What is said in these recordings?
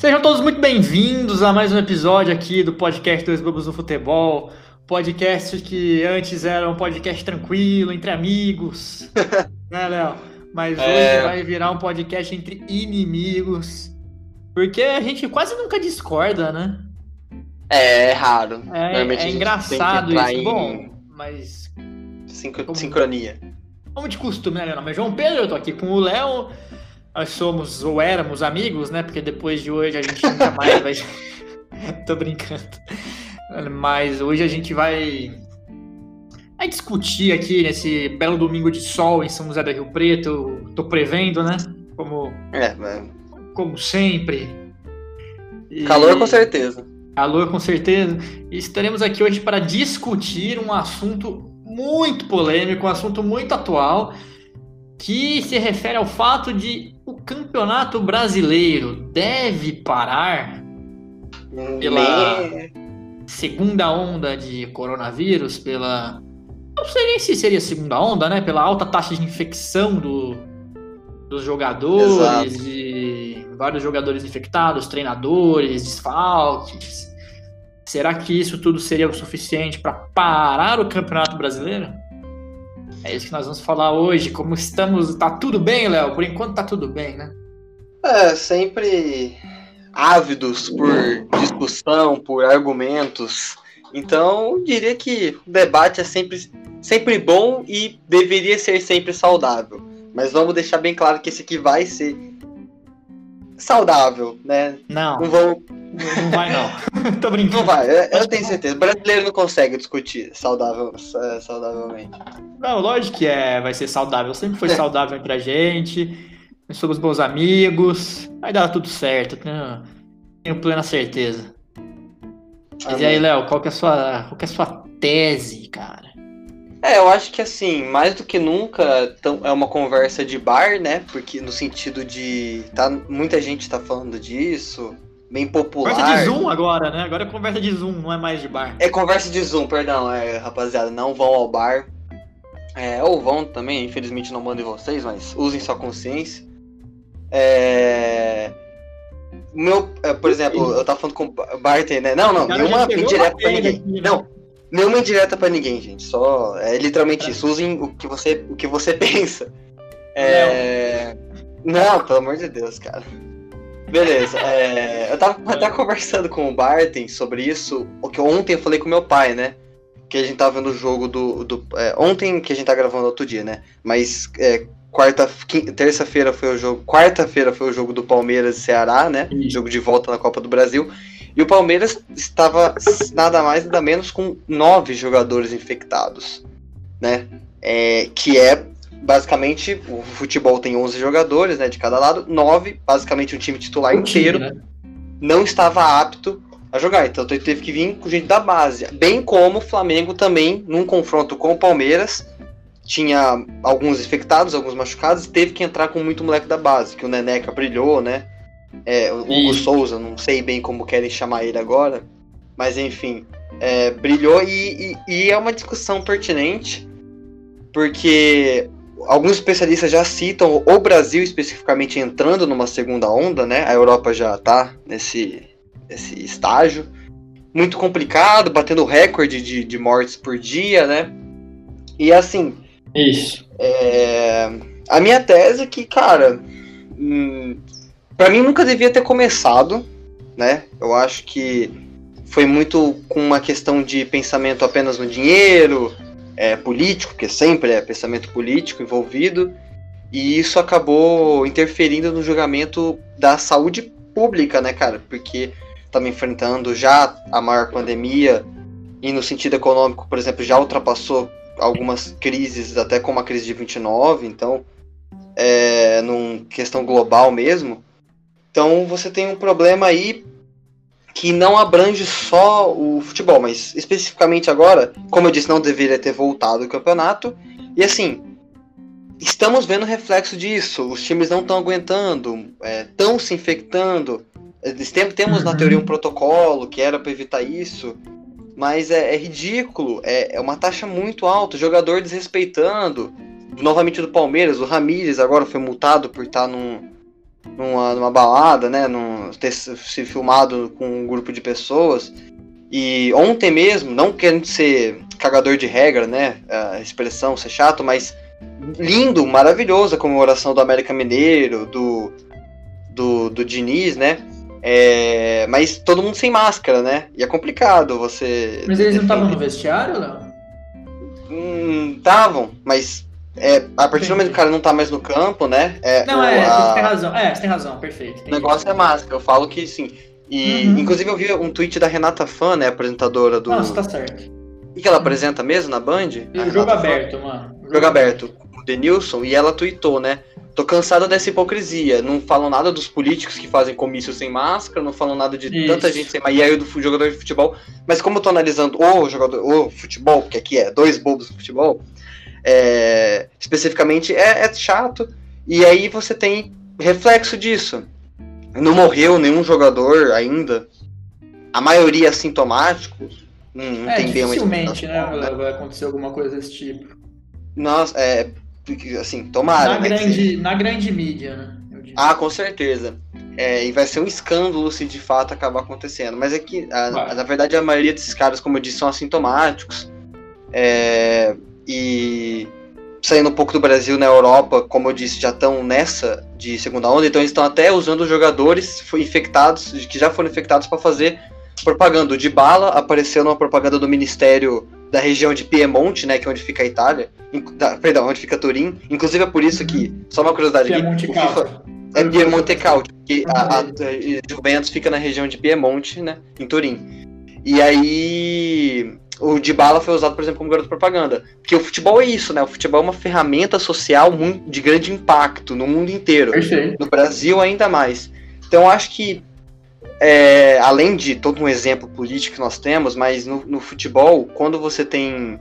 Sejam todos muito bem-vindos a mais um episódio aqui do podcast Dois Bobos do Futebol. Podcast que antes era um podcast tranquilo, entre amigos, né, Léo? Mas hoje é... vai virar um podcast entre inimigos. Porque a gente quase nunca discorda, né? É, é raro. É, é engraçado isso. Em... Bom, mas. Como... Sincronia. Como de costume, né, Meu nome é João Pedro, eu tô aqui com o Léo. Nós somos ou éramos amigos, né? Porque depois de hoje a gente nunca mais vai. tô brincando. Mas hoje a gente vai vai discutir aqui nesse belo domingo de sol em São José do Rio Preto. Tô prevendo, né? Como, é, mas... como sempre. E... Calor com certeza. Calor com certeza. E estaremos aqui hoje para discutir um assunto muito polêmico, um assunto muito atual, que se refere ao fato de o campeonato brasileiro deve parar pela segunda onda de coronavírus, pela não sei nem se seria segunda onda, né? Pela alta taxa de infecção do, dos jogadores, Exato. de vários jogadores infectados, treinadores, desfalques. Será que isso tudo seria o suficiente para parar o Campeonato Brasileiro? É isso que nós vamos falar hoje. Como estamos. Tá tudo bem, Léo? Por enquanto tá tudo bem, né? É, sempre ávidos por discussão, por argumentos. Então, diria que o debate é sempre sempre bom e deveria ser sempre saudável. Mas vamos deixar bem claro que esse aqui vai ser saudável, né? Não. Não vão. Não vai, não. Tô brincando. Não vai, eu, tenho certeza. O brasileiro não consegue discutir saudável, saudavelmente. Não, lógico que é, vai ser saudável. Sempre foi saudável entre a gente. Nós somos bons amigos. Vai dar tudo certo. Tenho, tenho plena certeza. Mas Amém. e aí, Léo, qual que é a sua, qual que é sua tese, cara? É, eu acho que assim, mais do que nunca é uma conversa de bar, né? Porque no sentido de. Tá, muita gente tá falando disso, bem popular. Conversa de Zoom agora, né? Agora é conversa de Zoom, não é mais de bar. É conversa de Zoom, perdão, é, rapaziada. Não vão ao bar. É, ou vão também, infelizmente não mandem vocês, mas usem sua consciência. É. Meu, é, por exemplo, eu tava falando com o Barter, né? Não, não, nenhuma indireta pra ninguém. Aqui, né? Não, Nenhuma indireta para ninguém, gente. Só é literalmente isso. Usem o que você, o que você pensa. É... Não. Não, pelo amor de Deus, cara. Beleza. É... Eu tava até conversando com o Barton sobre isso. O que ontem eu falei com meu pai, né? Que a gente tava vendo o jogo do. do é, ontem que a gente tá gravando outro dia, né? Mas é, quarta, terça-feira foi o jogo. Quarta-feira foi o jogo do Palmeiras e Ceará, né? Jogo de volta na Copa do Brasil. E o Palmeiras estava nada mais nada menos com nove jogadores infectados, né? É, que é basicamente o futebol tem 11 jogadores, né, de cada lado, nove, basicamente um time titular inteiro time, né? não estava apto a jogar, então teve que vir com gente da base, bem como o Flamengo também num confronto com o Palmeiras tinha alguns infectados, alguns machucados, e teve que entrar com muito moleque da base, que o Neneca brilhou, né? É, o Hugo Souza, não sei bem como querem chamar ele agora, mas enfim, é, brilhou e, e, e, é uma discussão pertinente, porque alguns especialistas já citam o Brasil especificamente entrando numa segunda onda, né? A Europa já está nesse, nesse estágio. Muito complicado, batendo recorde de, de mortes por dia, né? E assim. Isso. É, a minha tese é que, cara. Hum, para mim nunca devia ter começado, né? Eu acho que foi muito com uma questão de pensamento apenas no dinheiro, é, político, que sempre é pensamento político envolvido, e isso acabou interferindo no julgamento da saúde pública, né, cara? Porque estamos enfrentando já a maior pandemia e no sentido econômico, por exemplo, já ultrapassou algumas crises, até como a crise de 29, então, é, num questão global mesmo, então você tem um problema aí que não abrange só o futebol, mas especificamente agora, como eu disse, não deveria ter voltado o campeonato. E assim, estamos vendo reflexo disso. Os times não estão aguentando, estão é, se infectando. Temos na teoria um protocolo que era para evitar isso, mas é, é ridículo. É, é, uma taxa muito alta. O jogador desrespeitando. Novamente do Palmeiras, o Ramires agora foi multado por estar num, numa, numa balada, né? Num, ter se filmado com um grupo de pessoas. E ontem mesmo, não querendo ser cagador de regra, né? A expressão ser chato, mas lindo, maravilhoso a comemoração do América Mineiro, do, do, do Diniz, né? É, mas todo mundo sem máscara, né? E é complicado você. Mas eles não estavam no vestiário, não? Estavam, hum, mas é, a partir do momento que o cara não tá mais no campo, né? É, não, é, a... você tem razão. É, você tem razão, perfeito. O negócio é máscara, eu falo que sim. E, uhum. inclusive, eu vi um tweet da Renata Fã, né? Apresentadora do. Nossa, tá certo. O que ela apresenta mesmo na Band? Jogo aberto, mano. Jogo aberto, o Denilson, e ela tweetou, né? Tô cansada dessa hipocrisia. Não falam nada dos políticos que fazem comício sem máscara, não falam nada de Isso. tanta gente sem máscara. E aí do jogador de futebol. Mas como eu tô analisando o jogador, o futebol, porque aqui é dois bobos no futebol, é, especificamente é, é chato. E aí você tem reflexo disso. Não morreu nenhum jogador ainda. A maioria assintomático. Não, não é, tem dificilmente, né, né? Vai acontecer alguma coisa desse tipo. Nossa, é. Assim, tomara. Na, né, grande, na grande mídia, né? Ah, com certeza. É, e vai ser um escândalo se de fato acabar acontecendo. Mas é que, a, na verdade, a maioria desses caras, como eu disse, são assintomáticos. É, e saindo um pouco do Brasil na Europa, como eu disse, já estão nessa de segunda onda, então eles estão até usando jogadores infectados, que já foram infectados para fazer propaganda. O de bala apareceu numa propaganda do Ministério da região de Piemonte, né, que é onde fica a Itália, da, perdão, onde fica Turim. Inclusive é por isso que, só uma curiosidade aqui, o FIFA é Piemonte Calcio, porque a, a, a Juventus fica na região de Piemonte, né, em Turim. E aí o de bala foi usado, por exemplo, como garoto propaganda. Porque o futebol é isso, né? O futebol é uma ferramenta social de grande impacto no mundo inteiro. Perfeito. No Brasil, ainda mais. Então, eu acho que, é, além de todo um exemplo político que nós temos, mas no, no futebol, quando você tem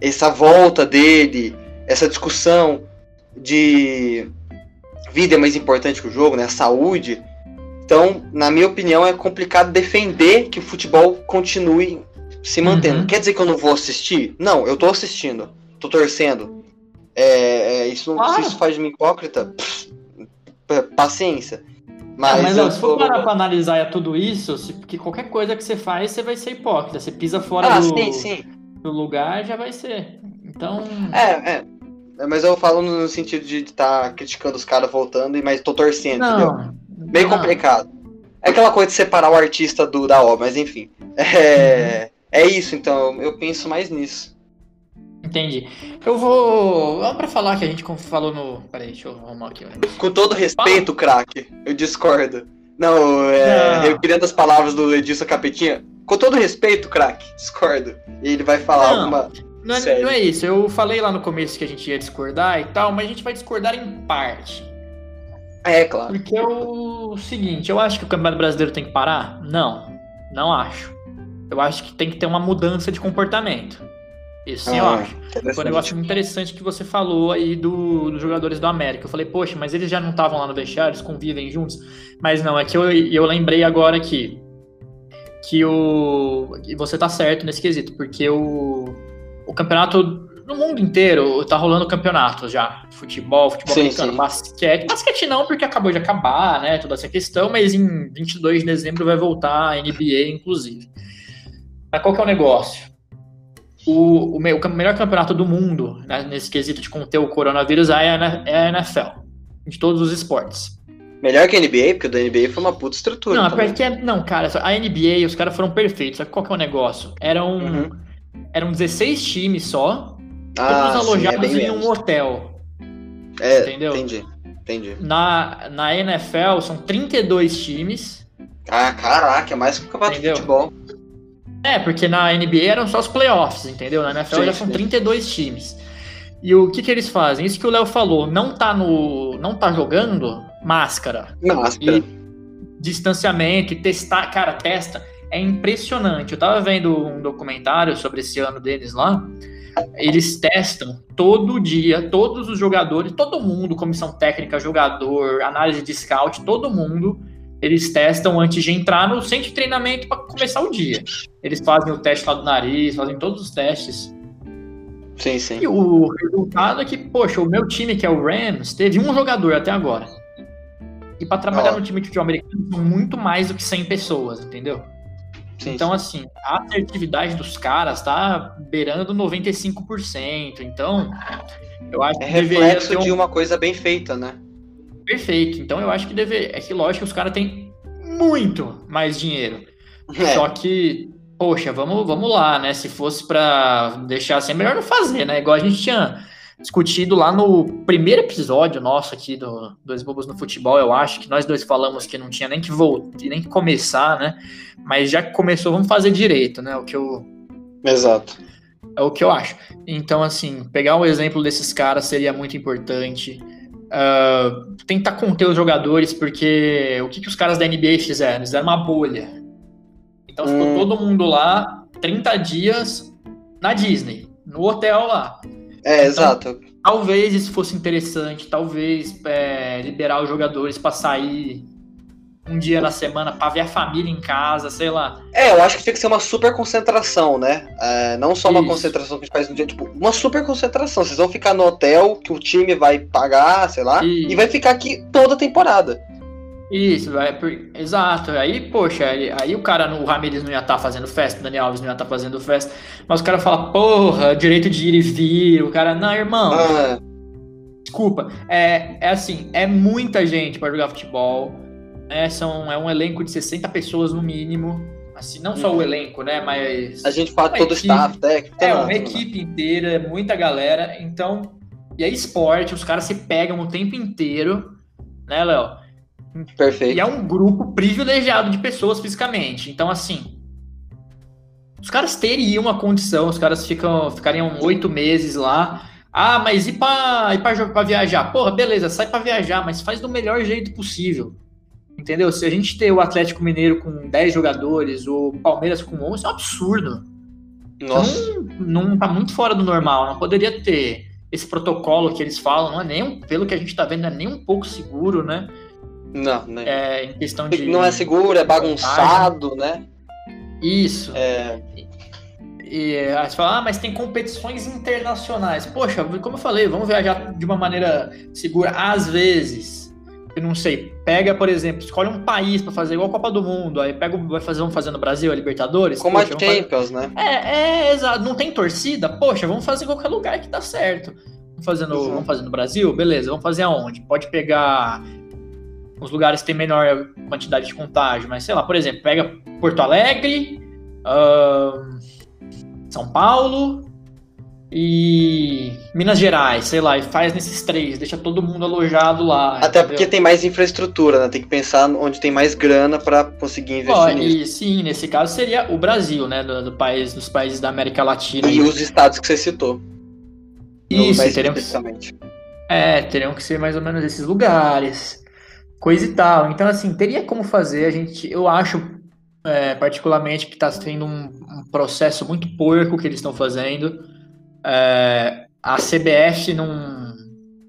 essa volta dele, essa discussão de vida é mais importante que o jogo, né? A saúde. Então, na minha opinião, é complicado defender que o futebol continue se mantendo. Uhum. Quer dizer que eu não vou assistir? Não, eu tô assistindo. Tô torcendo. É, é isso, claro. isso faz de mim hipócrita, pff, paciência. Mas, mas não, se for tô... parar pra analisar tudo isso, se, porque qualquer coisa que você faz, você vai ser hipócrita. Você pisa fora ah, do, sim, sim. do lugar, já vai ser. Então. É, é. é mas eu falo no sentido de estar tá criticando os caras voltando, mas tô torcendo, não, entendeu? Meio não. complicado. É aquela coisa de separar o artista do da obra, mas enfim. É. É isso, então, eu penso mais nisso. Entendi. Eu vou. Vamos pra falar que a gente falou no. Peraí, deixa eu arrumar aqui. Com todo respeito, craque, eu discordo. Não, é, eu queria as palavras do Edilson Capetinha. Com todo respeito, craque, discordo. E ele vai falar não, alguma. Não é, não é isso. Eu falei lá no começo que a gente ia discordar e tal, mas a gente vai discordar em parte. É, claro. Porque é o seguinte, eu acho que o Campeonato Brasileiro tem que parar? Não, não acho. Eu acho que tem que ter uma mudança de comportamento. Isso ah, eu acho. Foi um negócio muito interessante que você falou aí do, dos jogadores do América. Eu falei, poxa, mas eles já não estavam lá no vestiário, eles convivem juntos. Mas não, é que eu, eu lembrei agora aqui que o. E você tá certo nesse quesito, porque o, o campeonato. No mundo inteiro tá rolando campeonato já. Futebol, futebol sim, americano, sim. basquete. Basquete não, porque acabou de acabar, né? Toda essa questão, mas em 22 de dezembro vai voltar a NBA, inclusive. Mas qual que é o negócio? O, o, o melhor campeonato do mundo, né, nesse quesito de conter o coronavírus, é a NFL, de todos os esportes. Melhor que a NBA, porque o da NBA foi uma puta estrutura. Não, porque, não cara, a NBA, os caras foram perfeitos. Sabe qual que é o negócio? Eram, uhum. eram 16 times só, ah, todos alojados sim, é em um hotel. É, entendeu? Entendi, entendi. Na, na NFL são 32 times. Ah, caraca, é mais que o campeonato entendeu? de futebol. É, porque na NBA eram só os playoffs, entendeu? Na NFL sim, já são 32 times. E o que, que eles fazem? Isso que o Léo falou, não tá no. não tá jogando máscara. Máscara. E distanciamento e testar, cara, testa. É impressionante. Eu tava vendo um documentário sobre esse ano deles lá. Eles testam todo dia, todos os jogadores, todo mundo, comissão técnica, jogador, análise de scout, todo mundo eles testam antes de entrar no centro de treinamento para começar o dia. Eles fazem o teste lá do nariz, fazem todos os testes. Sim, sim. E o resultado é que, poxa, o meu time, que é o Rams, teve um jogador até agora. E para trabalhar no time de futebol americano são muito mais do que 100 pessoas, entendeu? Sim, então, sim. assim, a assertividade dos caras tá beirando 95%. Então, eu acho é que reflexo um... de uma coisa bem feita, né? Perfeito. Então, eu acho que deve. É que, lógico, os caras têm muito mais dinheiro. É. Só que, poxa, vamos, vamos lá, né? Se fosse para deixar assim, é melhor não fazer, né? Igual a gente tinha discutido lá no primeiro episódio nosso aqui do Dois Bobos no Futebol, eu acho que nós dois falamos que não tinha nem que voltar, nem que começar, né? Mas já que começou, vamos fazer direito, né? O que eu Exato. É o que eu acho. Então, assim, pegar um exemplo desses caras seria muito importante. Uh, tentar conter os jogadores, porque o que, que os caras da NBA fizeram? Eles fizeram uma bolha. Então hum. ficou todo mundo lá 30 dias na Disney, no hotel lá. É, então, exato. Talvez isso fosse interessante, talvez é, liberar os jogadores para sair um dia na semana para ver a família em casa, sei lá. É, eu acho que tinha que ser uma super concentração, né? É, não só uma Isso. concentração que a gente faz no dia, tipo, uma super concentração. Vocês vão ficar no hotel que o time vai pagar, sei lá, Isso. e vai ficar aqui toda a temporada. Isso, vai por... exato. Aí, poxa, aí, aí o cara, o Ramirez não ia estar tá fazendo festa, o Daniel Alves não ia estar tá fazendo festa, mas o cara fala, porra, direito de ir e vir, o cara, não, irmão. Ah. Desculpa, é, é assim, é muita gente para jogar futebol né? São, é um elenco de 60 pessoas no mínimo. Assim, não só o uhum. elenco, né? Mas. A gente fala todo o staff técnico. É, uma equipe inteira, muita galera. Então. E é esporte, os caras se pegam o tempo inteiro, né, Léo? Perfeito. E é um grupo privilegiado de pessoas fisicamente. Então, assim. Os caras teriam a condição, os caras ficam, ficariam oito meses lá. Ah, mas e pra, e pra, pra viajar? Porra, beleza, sai pra viajar, mas faz do melhor jeito possível. Entendeu? Se a gente ter o Atlético Mineiro com 10 jogadores, o Palmeiras com 11, é um absurdo. Nossa. Não, não tá muito fora do normal. Não poderia ter esse protocolo que eles falam, não é nem, pelo que a gente tá vendo, é nem um pouco seguro, né? Não, né? É, em questão de. Não é seguro, é bagunçado, né? Isso. É. E aí você fala, ah, mas tem competições internacionais. Poxa, como eu falei, vamos viajar de uma maneira segura, às vezes não sei, pega, por exemplo, escolhe um país para fazer igual a Copa do Mundo, aí pega, vai fazer, vamos fazer no Brasil, a Libertadores. Como a Champions, fazer... né? É, é, exato. Não tem torcida? Poxa, vamos fazer em qualquer lugar que dá certo. Vamos fazer no, vamos fazer no Brasil? Beleza, vamos fazer aonde? Pode pegar os lugares que tem menor quantidade de contágio, mas sei lá, por exemplo, pega Porto Alegre, uh, São Paulo, e Minas Gerais, sei lá, e faz nesses três, deixa todo mundo alojado lá. Até entendeu? porque tem mais infraestrutura, né? Tem que pensar onde tem mais grana para conseguir investir Ó, nisso. E sim, nesse caso seria o Brasil, né? Do, do, país, dos países da América Latina. E, os estados que você citou. Isso, teriam que, é, teriam que ser mais ou menos esses lugares, coisa e tal. Então, assim, teria como fazer, a gente, eu acho é, particularmente que está sendo um, um processo muito porco que eles estão fazendo é, a CBF não,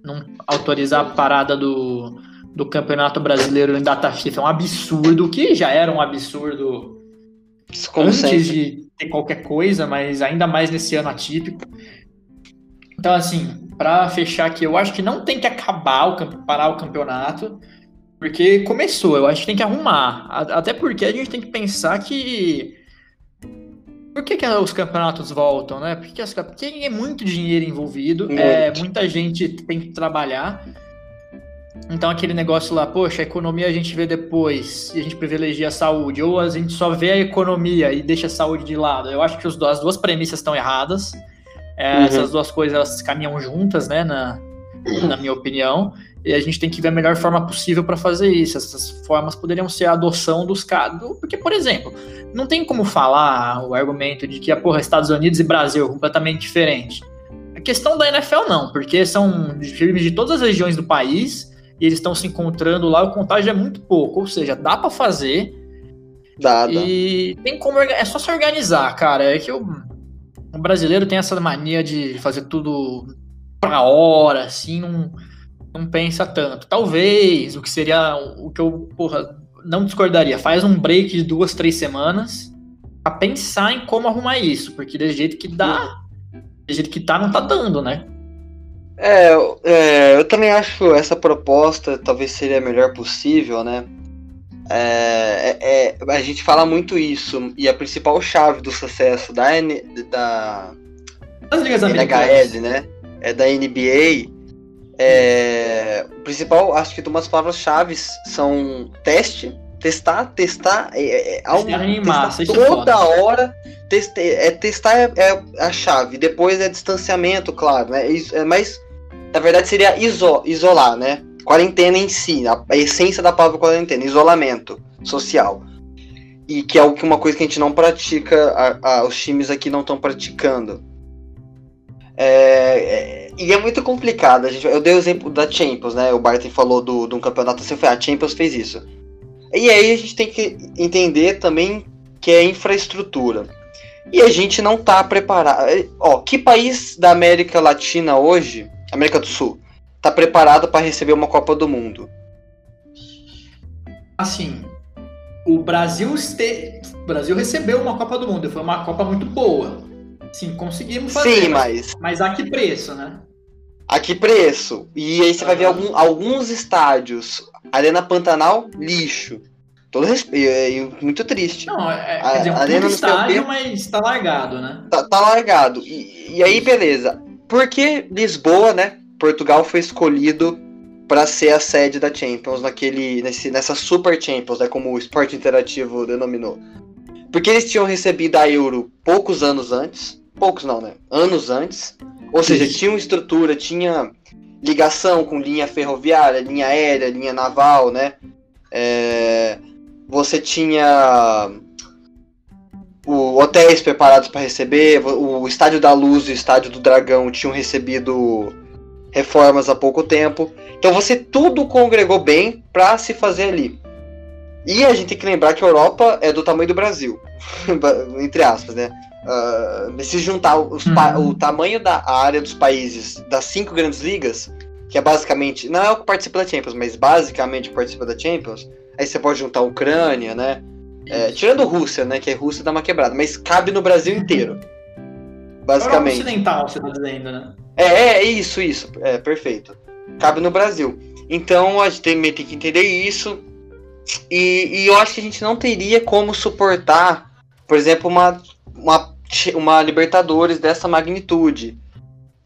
não autorizar a parada do, do Campeonato Brasileiro em data FIFA é um absurdo, que já era um absurdo Como antes sempre. de ter qualquer coisa, mas ainda mais nesse ano atípico. Então, assim, para fechar aqui, eu acho que não tem que acabar o parar o campeonato, porque começou, eu acho que tem que arrumar. Até porque a gente tem que pensar que por que, que os campeonatos voltam, né? Porque, as, porque é muito dinheiro envolvido, muito. É, muita gente tem que trabalhar. Então aquele negócio lá, poxa, a economia a gente vê depois e a gente privilegia a saúde, ou a gente só vê a economia e deixa a saúde de lado. Eu acho que os, as duas premissas estão erradas. É, uhum. Essas duas coisas elas caminham juntas, né? Na, na minha opinião. E a gente tem que ver a melhor forma possível para fazer isso. Essas formas poderiam ser a adoção dos casos. Porque, por exemplo, não tem como falar o argumento de que a porra, Estados Unidos e Brasil é completamente diferente. A questão da NFL não, porque são times de todas as regiões do país e eles estão se encontrando lá, o contágio é muito pouco. Ou seja, dá para fazer. Dá, dá. E tem como. É só se organizar, cara. É que o, o brasileiro tem essa mania de fazer tudo pra hora, assim, não não pensa tanto. Talvez o que seria o que eu, porra, não discordaria. Faz um break de duas, três semanas a pensar em como arrumar isso, porque do jeito que dá, do jeito que tá, não tá dando, né? É, é, eu também acho essa proposta talvez seria a melhor possível, né? É, é, é a gente fala muito isso, e a principal chave do sucesso da, N, da ligas NHL, né? É da NBA. É, o principal, acho que umas palavras-chave são teste, testar, testar, é, é, algo, animar, testar toda hora. Teste, é, testar é, é, a chave, depois é distanciamento, claro, né? É, mas na verdade seria iso, isolar, né? Quarentena em si, a, a, essência da palavra quarentena, isolamento social. E que é uma coisa que a gente não pratica, a, a, os times aqui não estão praticando. É, é, e é muito complicado. A gente, eu dei o exemplo da Champions, né? O Barton falou do, de um campeonato assim, foi a Champions fez isso. E aí a gente tem que entender também que é infraestrutura. E a gente não tá preparado. Ó, que país da América Latina hoje América do Sul, tá preparada para receber uma Copa do Mundo? Assim, o Brasil, este... o Brasil recebeu uma Copa do Mundo, foi uma Copa muito boa. Sim, conseguimos fazer. Sim, mas. Mas a que preço, né? A que preço? E aí você vai ver algum, alguns estádios. Arena Pantanal, lixo. Todo respeito, muito triste. Não, é, a, quer dizer, um arena estádio, mas tá largado, né? Tá, tá largado. E, e aí, beleza. Porque Lisboa, né? Portugal foi escolhido para ser a sede da Champions naquele, nesse, nessa Super Champions, né, como o esporte interativo denominou. Porque eles tinham recebido a Euro poucos anos antes, poucos não, né? Anos antes. Ou seja, tinham estrutura, tinha ligação com linha ferroviária, linha aérea, linha naval, né? É, você tinha o, hotéis preparados para receber, o Estádio da Luz e o Estádio do Dragão tinham recebido reformas há pouco tempo. Então você tudo congregou bem para se fazer ali. E a gente tem que lembrar que a Europa é do tamanho do Brasil, entre aspas, né? Uh, se juntar uhum. o tamanho da área dos países das cinco grandes ligas, que é basicamente, não é o que participa da Champions, mas basicamente participa da Champions, aí você pode juntar a Ucrânia, né? É, tirando Rússia, né? Que a Rússia dá uma quebrada, mas cabe no Brasil inteiro. Basicamente. Europa ocidental, você tá dizendo, né? É, é, isso, isso. É, perfeito. Cabe no Brasil. Então a gente tem, tem que entender isso. E, e, eu acho que a gente não teria como suportar, por exemplo, uma, uma, uma Libertadores dessa magnitude.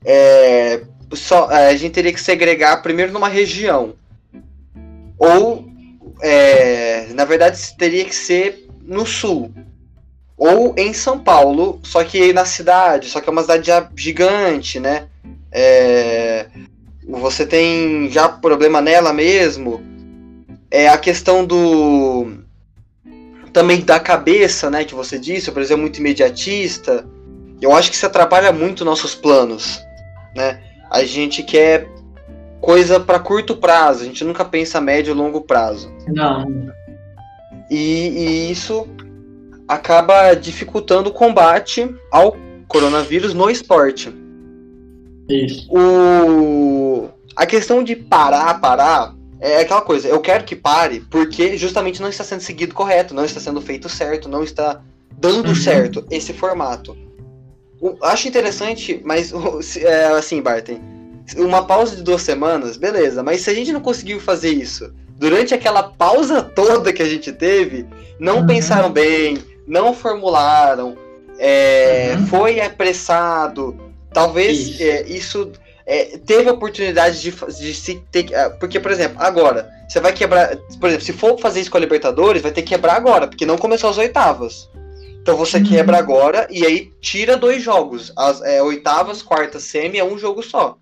É, só, é, a gente teria que segregar primeiro numa região. Ou é, na verdade, teria que ser no sul. Ou em São Paulo, só que na cidade, só que é uma cidade já gigante, né? É, você tem já problema nela mesmo. É a questão do. Também da cabeça, né? Que você disse, o Brasil é muito imediatista. Eu acho que isso atrapalha muito nossos planos, né? A gente quer coisa para curto prazo, a gente nunca pensa a médio e longo prazo. Não. E, e isso acaba dificultando o combate ao coronavírus no esporte. Isso. O... A questão de parar, parar, é aquela coisa, eu quero que pare, porque justamente não está sendo seguido correto, não está sendo feito certo, não está dando uhum. certo esse formato. acho interessante, mas é, assim, Barton, uma pausa de duas semanas, beleza, mas se a gente não conseguiu fazer isso durante aquela pausa toda que a gente teve, não uhum. pensaram bem, não formularam, é, uhum. foi apressado, talvez isso, é, isso é, teve oportunidade de, de se ter. É, porque, por exemplo, agora, você vai quebrar. Por exemplo, se for fazer isso com a Libertadores, vai ter que quebrar agora, porque não começou as oitavas. Então você uhum. quebra agora e aí tira dois jogos. As é, oitavas, quartas, semi é um jogo só.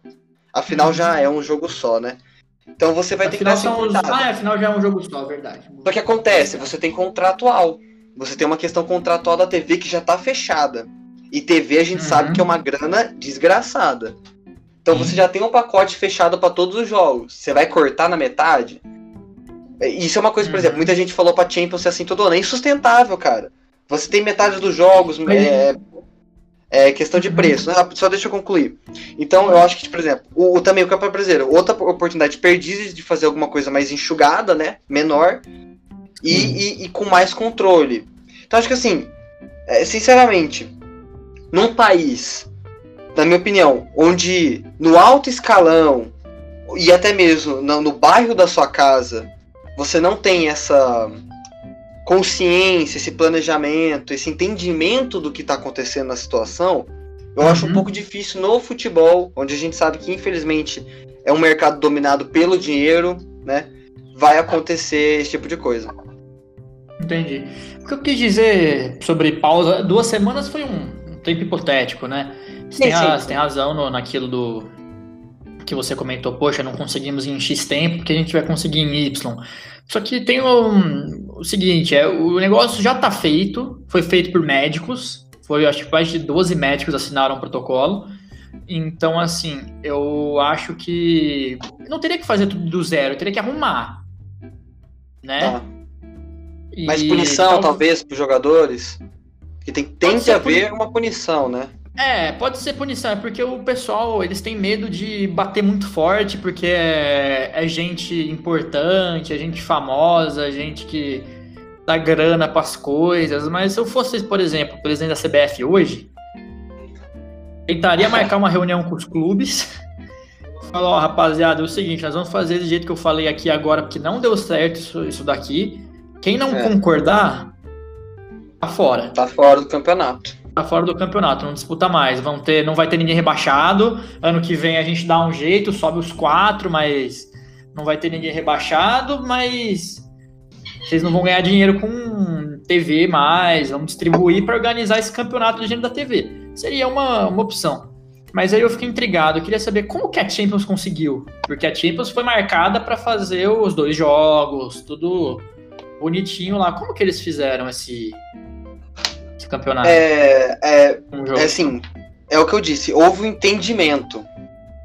Afinal, já é um jogo só, né? Então você vai ter que são os... Ah, é, afinal já é um jogo só, verdade. Só que acontece, você tem contratual. Você tem uma questão contratual da TV que já está fechada. E TV a gente uhum. sabe que é uma grana desgraçada. Então você já tem um pacote fechado para todos os jogos. Você vai cortar na metade? É, isso é uma coisa, por uhum. exemplo, muita gente falou pra Champions ser assim todo ano. É insustentável, cara. Você tem metade dos jogos, é, é questão de preço. Né? Só deixa eu concluir. Então, eu acho que, por exemplo, o, o também o Campeonato Brasileiro, outra oportunidade perdida de fazer alguma coisa mais enxugada, né? Menor. E, e, e, com mais controle. Então, acho que assim, é, sinceramente, num país na minha opinião, onde no alto escalão e até mesmo no, no bairro da sua casa você não tem essa consciência, esse planejamento, esse entendimento do que está acontecendo na situação, eu uhum. acho um uhum. pouco difícil no futebol, onde a gente sabe que infelizmente é um mercado dominado pelo dinheiro, né? Vai acontecer esse tipo de coisa. Entendi. O que eu quis dizer sobre pausa, duas semanas foi um, um tempo hipotético, né? Você, tem, a, você tem, razão no, naquilo do que você comentou, poxa, não conseguimos em X tempo, que a gente vai conseguir em Y. Só que tem um, o seguinte, é, o negócio já está feito, foi feito por médicos, foi acho que mais de 12 médicos assinaram o protocolo. Então, assim, eu acho que não teria que fazer tudo do zero, teria que arrumar. Né? Tá. Mas punição, tal... talvez, para os jogadores? Que tem, tem que haver puni... uma punição, né? É, pode ser punição, é porque o pessoal, eles têm medo de bater muito forte, porque é, é gente importante, é gente famosa, é gente que dá grana para as coisas, mas se eu fosse, por exemplo, o presidente da CBF hoje, tentaria marcar uma reunião com os clubes, falar, ó, oh, rapaziada, é o seguinte, nós vamos fazer do jeito que eu falei aqui agora, porque não deu certo isso, isso daqui, quem não é. concordar, tá fora. Tá fora do campeonato tá fora do campeonato, não disputa mais. Vão ter, não vai ter ninguém rebaixado. Ano que vem a gente dá um jeito, sobe os quatro, mas não vai ter ninguém rebaixado, mas vocês não vão ganhar dinheiro com TV mais, vamos distribuir para organizar esse campeonato de gente da TV. Seria uma, uma opção. Mas aí eu fiquei intrigado, eu queria saber como que a Champions conseguiu, porque a Champions foi marcada para fazer os dois jogos, tudo bonitinho lá. Como que eles fizeram esse campeonato? É, é, um é assim, é o que eu disse, houve um entendimento.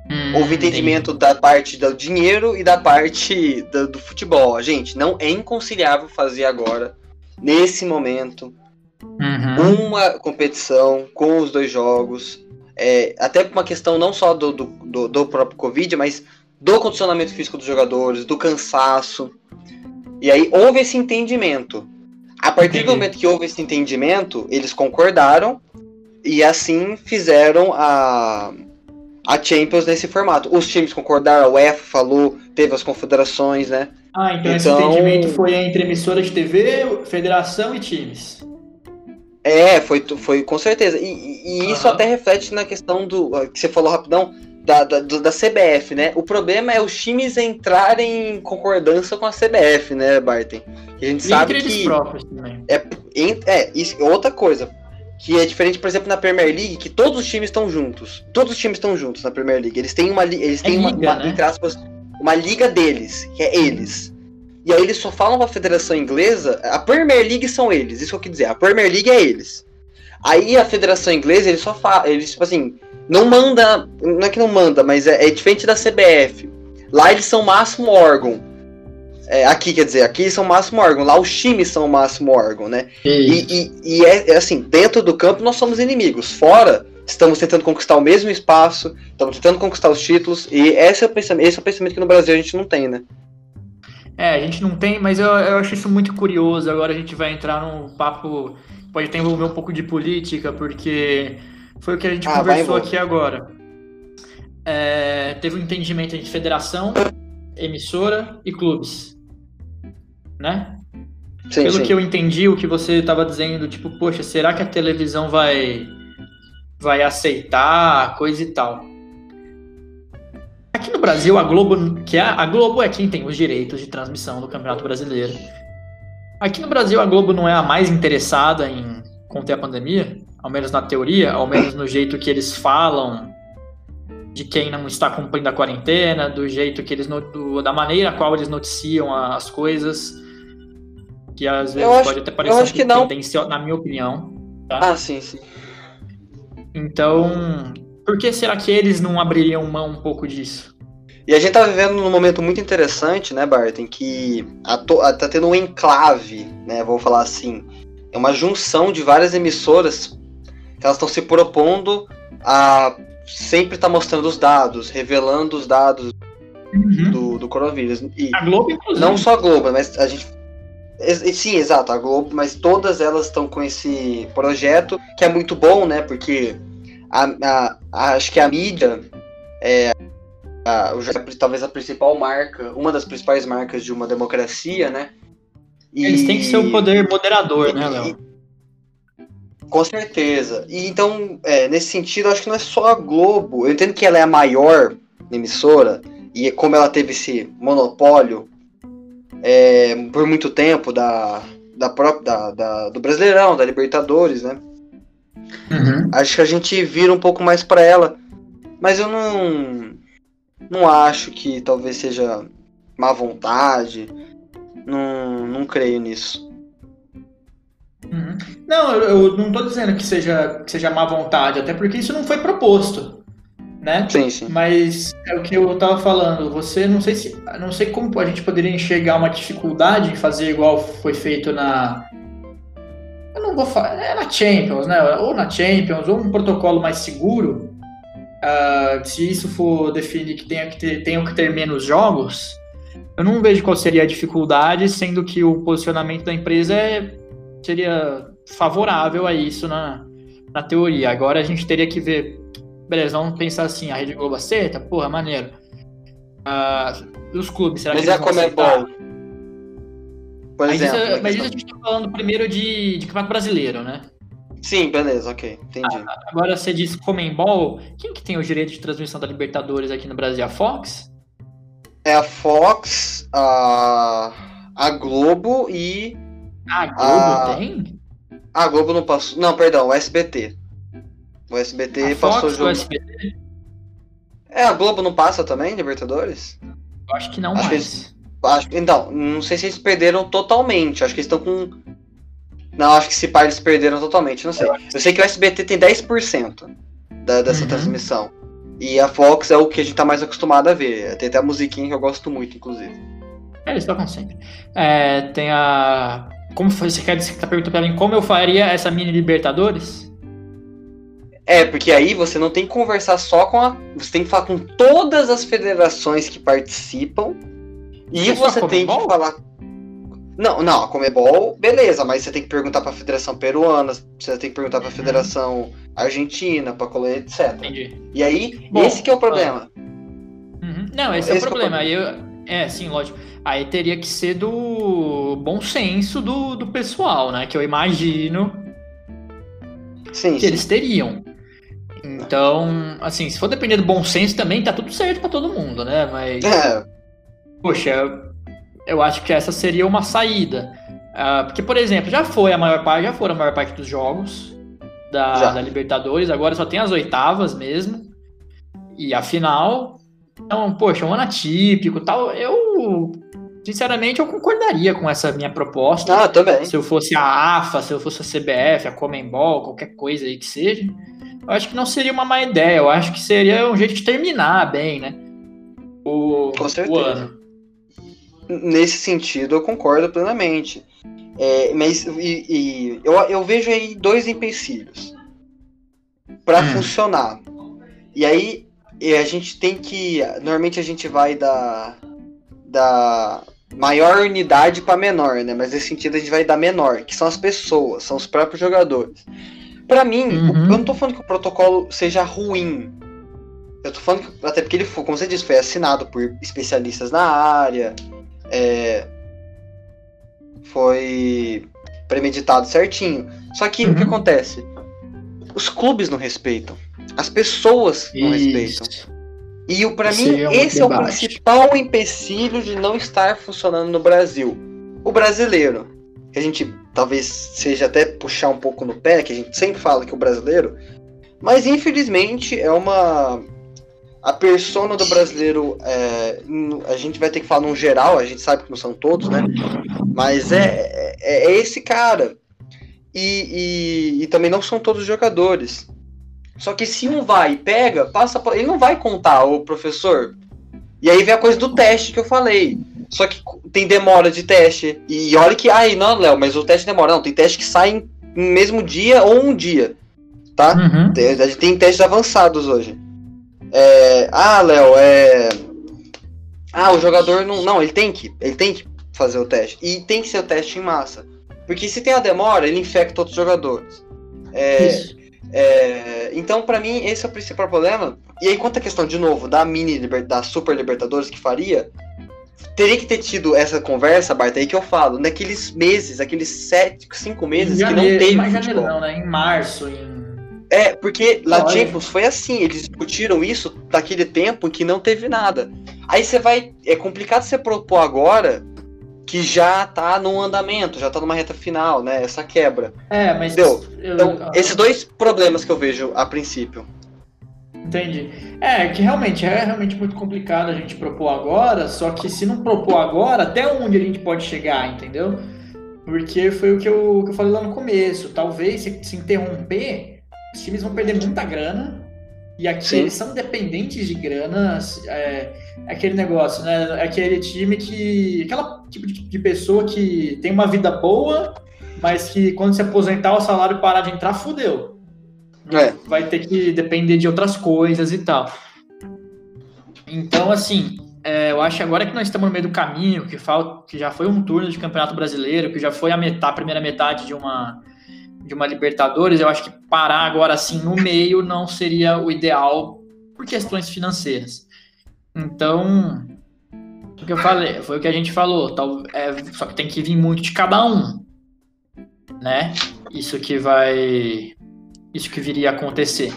Hum, houve entendimento entendi. da parte do dinheiro e da parte do, do futebol. Gente, não é inconciliável fazer agora, nesse momento, uhum. uma competição com os dois jogos. É, até por uma questão não só do, do, do, próprio Covid, mas do condicionamento físico dos jogadores, do cansaço. E aí houve esse entendimento. A partir Entendi. do momento que houve esse entendimento, eles concordaram e assim fizeram a, a Champions nesse formato. Os times concordaram, a UEFA falou, teve as confederações, né? Ah, então, então... esse entendimento foi entre emissora de TV, federação e times. É, foi, foi com certeza. E, e isso até reflete na questão do que você falou rapidão da, da, da CBF, né? O problema é os times entrarem em concordância com a CBF, né, Barton? a gente e sabe que também. é, é isso, outra coisa que é diferente, por exemplo, na Premier League, que todos os times estão juntos. Todos os times estão juntos na Premier League. Eles têm uma eles têm é liga, uma, né? entre aspas, uma liga deles, que é eles. E aí eles só falam pra Federação Inglesa, a Premier League são eles, isso que eu quis dizer, a Premier League é eles. Aí a Federação Inglesa, eles só falam, eles tipo assim, não manda, não é que não manda, mas é, é diferente da CBF. Lá eles são o máximo órgão. É, aqui, quer dizer, aqui são o máximo órgão, lá os times são o máximo órgão, né? E, e, e é, é, assim, dentro do campo nós somos inimigos, fora estamos tentando conquistar o mesmo espaço, estamos tentando conquistar os títulos, e esse é o pensamento, esse é o pensamento que no Brasil a gente não tem, né? É, a gente não tem, mas eu, eu acho isso muito curioso. Agora a gente vai entrar num papo, pode até envolver um pouco de política, porque foi o que a gente ah, conversou aqui agora. É, teve um entendimento entre federação, emissora e clubes. Né? Sim, Pelo sim. que eu entendi, o que você estava dizendo, tipo, poxa, será que a televisão vai vai aceitar coisa e tal? Aqui no Brasil, a Globo, que é, a Globo é quem tem os direitos de transmissão do Campeonato Brasileiro. Aqui no Brasil, a Globo não é a mais interessada em conter a pandemia, ao menos na teoria, ao menos no jeito que eles falam de quem não está cumprindo a quarentena, do jeito que eles do, da maneira qual eles noticiam as coisas, que às vezes acho, pode até parecer um que não. na minha opinião. Tá? Ah, sim, sim. Então, por que será que eles não abririam mão um pouco disso? E a gente tá vivendo num momento muito interessante, né, Bart, em que a to, tá tendo um enclave, né, vou falar assim, é uma junção de várias emissoras elas estão se propondo a sempre estar tá mostrando os dados, revelando os dados uhum. do, do coronavírus. E a Globo, inclusive. Não só a Globo, mas a gente. Sim, exato, a Globo, mas todas elas estão com esse projeto, que é muito bom, né? Porque a, a, acho que a mídia é a, talvez a principal marca, uma das principais marcas de uma democracia, né? E, Eles têm que ser o poder moderador, né, Léo? Com certeza. E então, é, nesse sentido, acho que não é só a Globo. Eu entendo que ela é a maior emissora, e como ela teve esse monopólio é, por muito tempo da, da própria da, da, do Brasileirão, da Libertadores, né? Uhum. Acho que a gente vira um pouco mais para ela. Mas eu não não acho que talvez seja má vontade. Não, não creio nisso. Uhum. Não, eu, eu, não estou dizendo que seja, que seja má vontade, até porque isso não foi proposto. Né? Sim, sim. Mas é o que eu estava falando. Você não sei se. Não sei como a gente poderia enxergar uma dificuldade em fazer igual foi feito na. Eu não vou falar. É na Champions, né? Ou na Champions, ou um protocolo mais seguro Uh, se isso for definir que tenha que ter, tenham que ter menos jogos, eu não vejo qual seria a dificuldade, sendo que o posicionamento da empresa é, seria favorável a isso na, na teoria. Agora a gente teria que ver, beleza, vamos pensar assim, a Rede Globo aceita? Porra, maneiro. Uh, os clubes, será mas que eles é vão aceitar? Por mas, exemplo, isso, mas isso a gente está falando primeiro de, de campeonato brasileiro, né? Sim, beleza, ok, entendi. Ah, agora você diz Comembol, quem que tem o direito de transmissão da Libertadores aqui no Brasil? A Fox? É a Fox, a, a Globo e. A Globo a... tem? A Globo não passou. Não, perdão, o SBT. O SBT a passou Fox, o jogo. O SBT? É, a Globo não passa também, Libertadores? Eu acho que não acho mais. Que eles... acho... Então, não sei se eles perderam totalmente. Acho que eles estão com não, acho que se par eles perderam totalmente, não sei. Eu sei que o SBT tem 10% da, dessa uhum. transmissão. E a Fox é o que a gente tá mais acostumado a ver. Tem até a musiquinha que eu gosto muito, inclusive. É, eles tocam sempre. É, tem a. Como? Você quer dizer que tá perguntando pra mim como eu faria essa mini Libertadores? É, porque aí você não tem que conversar só com a. Você tem que falar com todas as federações que participam. E você tem que falar não, não, a Comebol, beleza, mas você tem que perguntar para a Federação Peruana, você tem que perguntar para a uhum. Federação Argentina, para Colônia, etc. Entendi. E aí, Bom, esse que é o problema. Uhum. Não, esse, esse é o problema. É, o problema. Eu, é, sim, lógico. Aí teria que ser do bom senso do, do pessoal, né? Que eu imagino sim, que sim. eles teriam. Então, assim, se for depender do bom senso também, tá tudo certo para todo mundo, né? Mas. É. Poxa, eu acho que essa seria uma saída. Uh, porque, por exemplo, já foi a maior parte, já foram a maior parte dos jogos da, da, Libertadores, agora só tem as oitavas mesmo. E a final. Então, poxa, um ano atípico tal. Eu, sinceramente, eu concordaria com essa minha proposta. Ah, também. Se eu fosse a AFA, se eu fosse a CBF, a Comembol, qualquer coisa aí que seja. Eu acho que não seria uma má ideia. Eu acho que seria um jeito de terminar bem, né? O, com certeza. o ano nesse sentido eu concordo plenamente. É, mas e, e, eu, eu vejo aí dois empecilhos para hum. funcionar. E aí a gente tem que. Normalmente a gente vai da, da maior unidade para menor, né? Mas nesse sentido a gente vai da menor, que são as pessoas, são os próprios jogadores. Para mim, uhum. eu não tô falando que o protocolo seja ruim. Eu tô falando que, até porque ele foi, como você disse, foi assinado por especialistas na área, é, foi premeditado certinho. Só que uhum. o que uhum. acontece? Os clubes não respeitam. As pessoas não Isso. respeitam. E para mim, é esse debate. é o principal empecilho de não estar funcionando no Brasil. O brasileiro, que a gente talvez seja até puxar um pouco no pé, que a gente sempre fala que o brasileiro, mas infelizmente é uma a persona do brasileiro, é, a gente vai ter que falar num geral, a gente sabe que não são todos, né? Mas é, é, é esse cara. E, e, e, também não são todos os jogadores. Só que se um vai e pega, passa por... ele não vai contar, o professor. E aí vem a coisa do teste que eu falei. Só que tem demora de teste. E olha que, ai, não, Léo, mas o teste demora. Não, tem teste que sai no mesmo dia ou um dia. Tá? Uhum. Tem, a gente tem testes avançados hoje. É, ah, Léo, é. Ah, o jogador não. Não, ele tem que. Ele tem que fazer o teste. E tem que ser o teste em massa. Porque se tem a demora, ele infecta outros jogadores. É, É, então, para mim, esse é o principal problema. E aí, quanto à questão, de novo, da mini da Super Libertadores que faria, teria que ter tido essa conversa, Bart, aí que eu falo, naqueles meses, aqueles sete, cinco meses janeiro, que não teve. Mas janeiro não, né? Em março, em é, porque lá Champions foi assim, eles discutiram isso daquele tempo que não teve nada. Aí você vai. É complicado você propor agora que já tá no andamento, já tá numa reta final, né? Essa quebra. É, mas. Entendeu? Então, esses dois problemas que eu vejo a princípio. Entendi. É, que realmente é realmente muito complicado a gente propor agora, só que se não propor agora, até onde a gente pode chegar, entendeu? Porque foi o que eu, que eu falei lá no começo. Talvez se, se interromper os times vão perder muita grana. E aqui Sim. eles são dependentes de grana. É, é, aquele negócio, né? É aquele time que. Aquela tipo de, de, pessoa que tem uma vida boa, mas que quando se aposentar o salário parar de entrar, fudeu. É. Vai ter que depender de outras coisas e tal. Então, assim, é, eu acho agora que nós estamos no meio do caminho, que, falta, que já foi um turno de campeonato brasileiro, que já foi a, metade, a primeira metade de uma de uma Libertadores, eu acho que parar agora assim no meio não seria o ideal por questões financeiras. Então, o que eu falei, foi o que a gente falou, tal, é, só que tem que vir muito de cada um, né? Isso que vai, isso que viria a acontecer.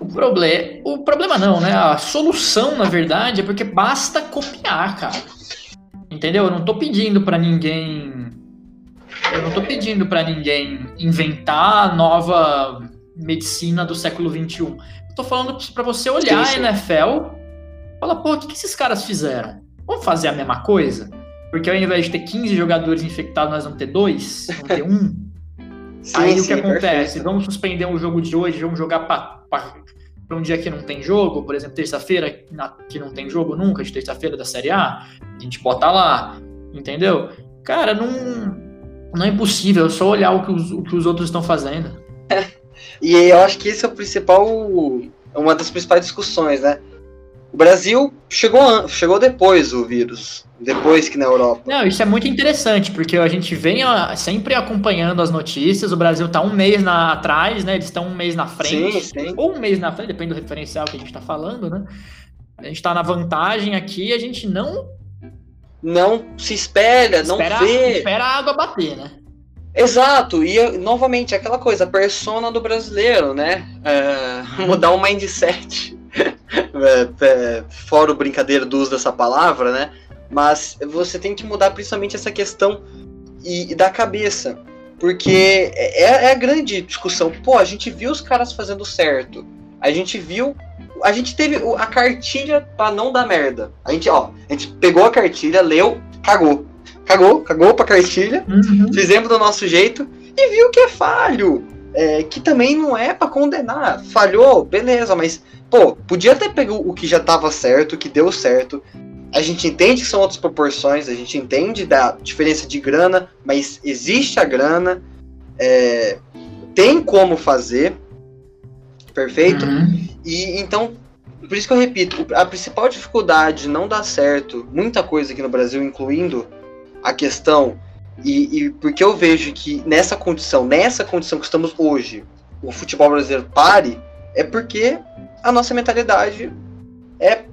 O problema, o problema não, né? A solução, na verdade, é porque basta copiar, cara. Entendeu? Eu não tô pedindo para ninguém eu não estou pedindo para ninguém inventar nova medicina do século XXI. Estou falando para você olhar sim, sim. a NFL e falar, pô, o que, que esses caras fizeram? Vamos fazer a mesma coisa? Porque ao invés de ter 15 jogadores infectados, nós vamos ter dois, vamos ter um. Sim, Aí o que acontece? Perfeito. Vamos suspender o jogo de hoje, vamos jogar para um dia que não tem jogo, por exemplo, terça-feira, que não tem jogo nunca, de terça-feira da Série A, a gente bota lá, entendeu? Cara, não não é impossível, é só olhar o que os, o que os outros estão fazendo. e eu acho que esse é o principal, uma das principais discussões, né? O Brasil chegou, chegou depois o vírus, depois que na Europa. Não, isso é muito interessante, porque a gente vem sempre acompanhando as notícias, o Brasil está um mês na, atrás, né? Eles estão um mês na frente. Sim, sim. Ou um mês na frente, depende do referencial que a gente está falando, né? A gente está na vantagem aqui, a gente não não se espelha, não espera, vê. Espera a água bater, né? Exato, e novamente aquela coisa, a persona do brasileiro, né? É, mudar o mindset. é, é, fora o brincadeira do uso dessa palavra, né? Mas você tem que mudar principalmente essa questão e, e da cabeça. Porque é, é a grande discussão. Pô, a gente viu os caras fazendo certo. A gente viu a gente teve a cartilha para não dar merda. A gente, ó, a gente pegou a cartilha, leu, cagou. Cagou, cagou pra cartilha, uhum. fizemos do nosso jeito e viu que é falho. É, que também não é para condenar. Falhou, beleza, mas, pô, podia ter pego o que já tava certo, o que deu certo. A gente entende que são outras proporções, a gente entende da diferença de grana, mas existe a grana, é, tem como fazer, perfeito? Uhum. E então, por isso que eu repito, a principal dificuldade de não dar certo muita coisa aqui no Brasil, incluindo a questão, e, e porque eu vejo que nessa condição, nessa condição que estamos hoje, o futebol brasileiro pare, é porque a nossa mentalidade é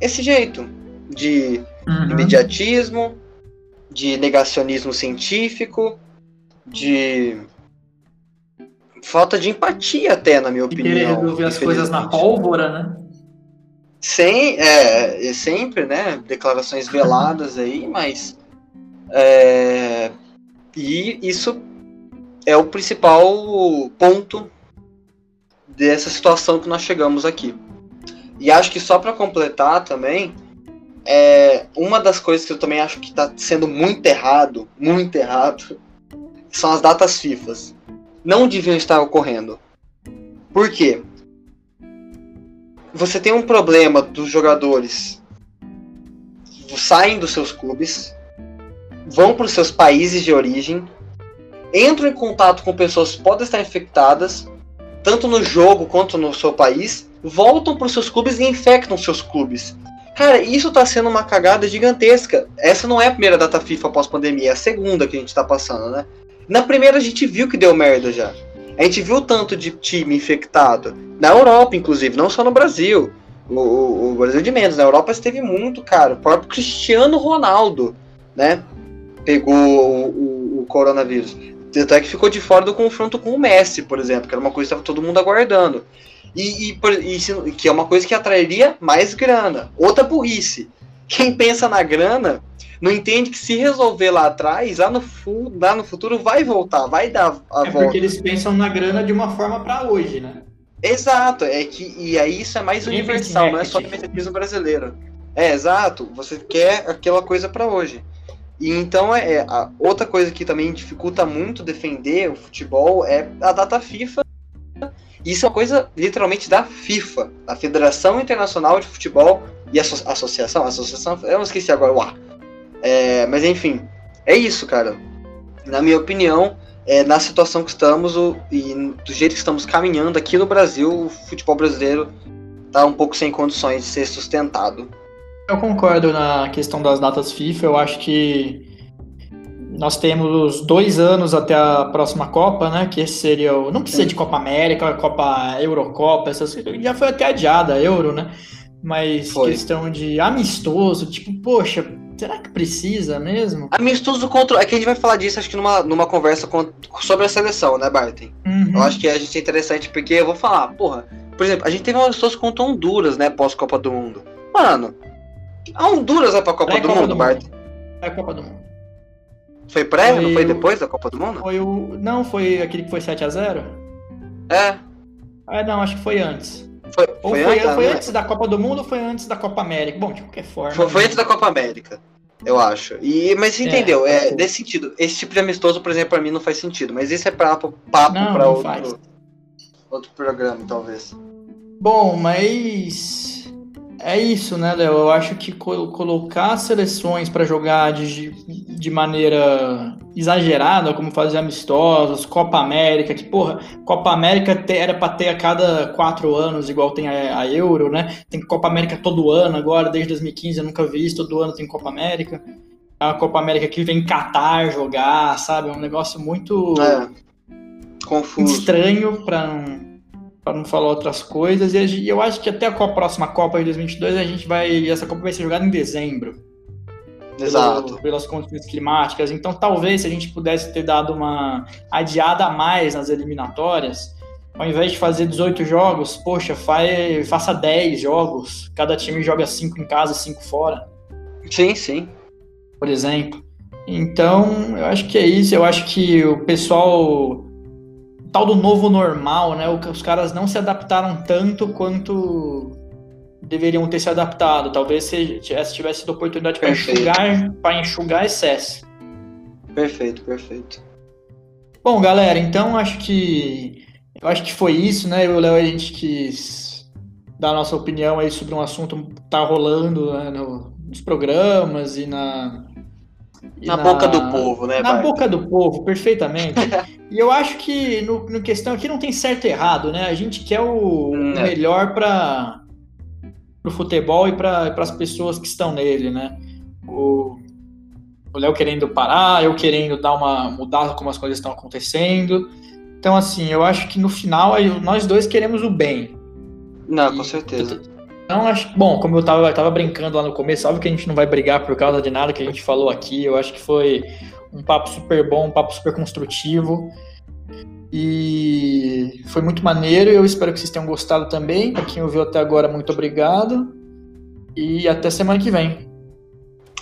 esse jeito de uhum. imediatismo, de negacionismo científico, de falta de empatia até, na minha opinião. E querer resolver as coisas na pólvora, né? Sem, é, sempre, né? Declarações veladas aí, mas. É, e isso é o principal ponto dessa situação que nós chegamos aqui. E acho que só para completar também, é, uma das coisas que eu também acho que está sendo muito errado, muito errado, são as datas FIFAs não deviam estar ocorrendo. Por quê? Você tem um problema dos jogadores saem dos seus clubes, vão para os seus países de origem, entram em contato com pessoas que podem estar infectadas, tanto no jogo quanto no seu país, voltam para os seus clubes e infectam seus clubes. Cara, isso está sendo uma cagada gigantesca. Essa não é a primeira data FIFA pós-pandemia, é a segunda que a gente está passando, né? Na primeira a gente viu que deu merda já. A gente viu tanto de time infectado na Europa, inclusive, não só no Brasil. O, o, o Brasil de menos. Na Europa esteve muito, cara. O próprio Cristiano Ronaldo, né? Pegou o, o, o coronavírus. Tanto é que ficou de fora do confronto com o Messi, por exemplo, que era uma coisa que estava todo mundo aguardando. E, e, e, que é uma coisa que atrairia mais grana. Outra burrice. Quem pensa na grana não entende que se resolver lá atrás, lá no, lá no futuro vai voltar, vai dar a é volta. É porque eles pensam na grana de uma forma para hoje, né? Exato, é que e aí isso é mais universal, não é só do brasileiro. É, exato, você quer aquela coisa para hoje. E então é, é a outra coisa que também dificulta muito defender o futebol é a data FIFA. Isso é uma coisa literalmente da FIFA, a Federação Internacional de Futebol e a Associação, a Associação, eu não esqueci agora, uá. É, mas enfim, é isso, cara. Na minha opinião, é, na situação que estamos o, e do jeito que estamos caminhando aqui no Brasil, o futebol brasileiro está um pouco sem condições de ser sustentado. Eu concordo na questão das datas FIFA. Eu acho que nós temos dois anos até a próxima Copa, né? Que seria o. Não precisa de Copa América, Copa Eurocopa, essas Já foi até adiada a Euro, né? Mas foi. questão de amistoso, tipo, poxa, será que precisa mesmo? Amistoso contra. É que a gente vai falar disso, acho que numa, numa conversa com... sobre a seleção, né, Barton? Uhum. Eu acho que a gente é interessante, porque eu vou falar, porra, por exemplo, a gente teve um amistoso contra Honduras, né, pós-Copa do Mundo. Mano, a Honduras vai pra Copa, do, Copa mundo, do Mundo, É a Copa do Mundo. Foi pré? Foi não foi depois da Copa do Mundo? Foi o. Não, foi aquele que foi 7x0? É. Ah, não, acho que foi antes. Foi, foi, foi, antes, foi antes da Copa do Mundo ou foi antes da Copa América? Bom, de qualquer forma. Foi, foi antes da Copa América, eu acho. E, mas você é, entendeu? É, é desse sentido. Esse tipo de amistoso, por exemplo, pra mim não faz sentido. Mas isso é papo, papo não outro, outro programa, talvez. Bom, mas é isso, né, Léo? Eu acho que colocar seleções para jogar de, de maneira exagerada, como fazer amistosos, Copa América, que, porra, Copa América era para ter a cada quatro anos, igual tem a, a, Euro, né? Tem Copa América todo ano agora, desde 2015 eu nunca vi isso, todo ano tem Copa América. A Copa América que vem Qatar jogar, sabe? É um negócio muito é. confuso. estranho para não para não falar outras coisas. E eu acho que até a próxima Copa de 2022 a gente vai, essa Copa vai ser jogada em dezembro. Exato. Pelo, pelas condições climáticas. Então, talvez se a gente pudesse ter dado uma adiada a mais nas eliminatórias, ao invés de fazer 18 jogos, poxa, faz, faça 10 jogos. Cada time joga 5 em casa, 5 fora. Sim, sim. Por exemplo. Então, eu acho que é isso. Eu acho que o pessoal tal do novo normal, né? Os caras não se adaptaram tanto quanto deveriam ter se adaptado. Talvez se tivesse, tivesse tido oportunidade para enxugar, para enxugar excesso. Perfeito, perfeito. Bom, galera, então acho que eu acho que foi isso, né? Eu e o Léo a gente quis dar a nossa opinião aí sobre um assunto que tá rolando né, no, nos programas e na na, na, boca do povo, né? Na boca do povo, perfeitamente. e eu acho que no, no, questão aqui não tem certo e errado, né? A gente quer o, hum, é. melhor para o futebol e para as pessoas que estão nele, né? O Léo querendo parar, eu querendo dar uma mudada como as coisas estão acontecendo. Então, assim, eu acho que no final nós dois queremos o bem. Não, com certeza. Então, acho bom, como eu tava, eu tava brincando lá no começo, óbvio que a gente não vai brigar por causa de nada que a gente falou aqui. Eu acho que foi um papo super bom, um papo super construtivo. E foi muito maneiro. Eu espero que vocês tenham gostado também. Para quem ouviu até agora, muito obrigado. E até semana que vem.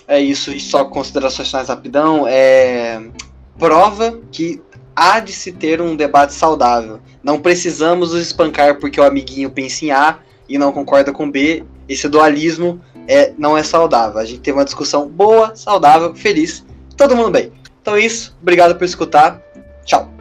É isso, e só considerações finais rapidão. É... Prova que há de se ter um debate saudável. Não precisamos nos espancar porque o amiguinho pensa em A e não concorda com B, esse dualismo é, não é saudável. A gente teve uma discussão boa, saudável, feliz, todo mundo bem. Então é isso, obrigado por escutar, tchau.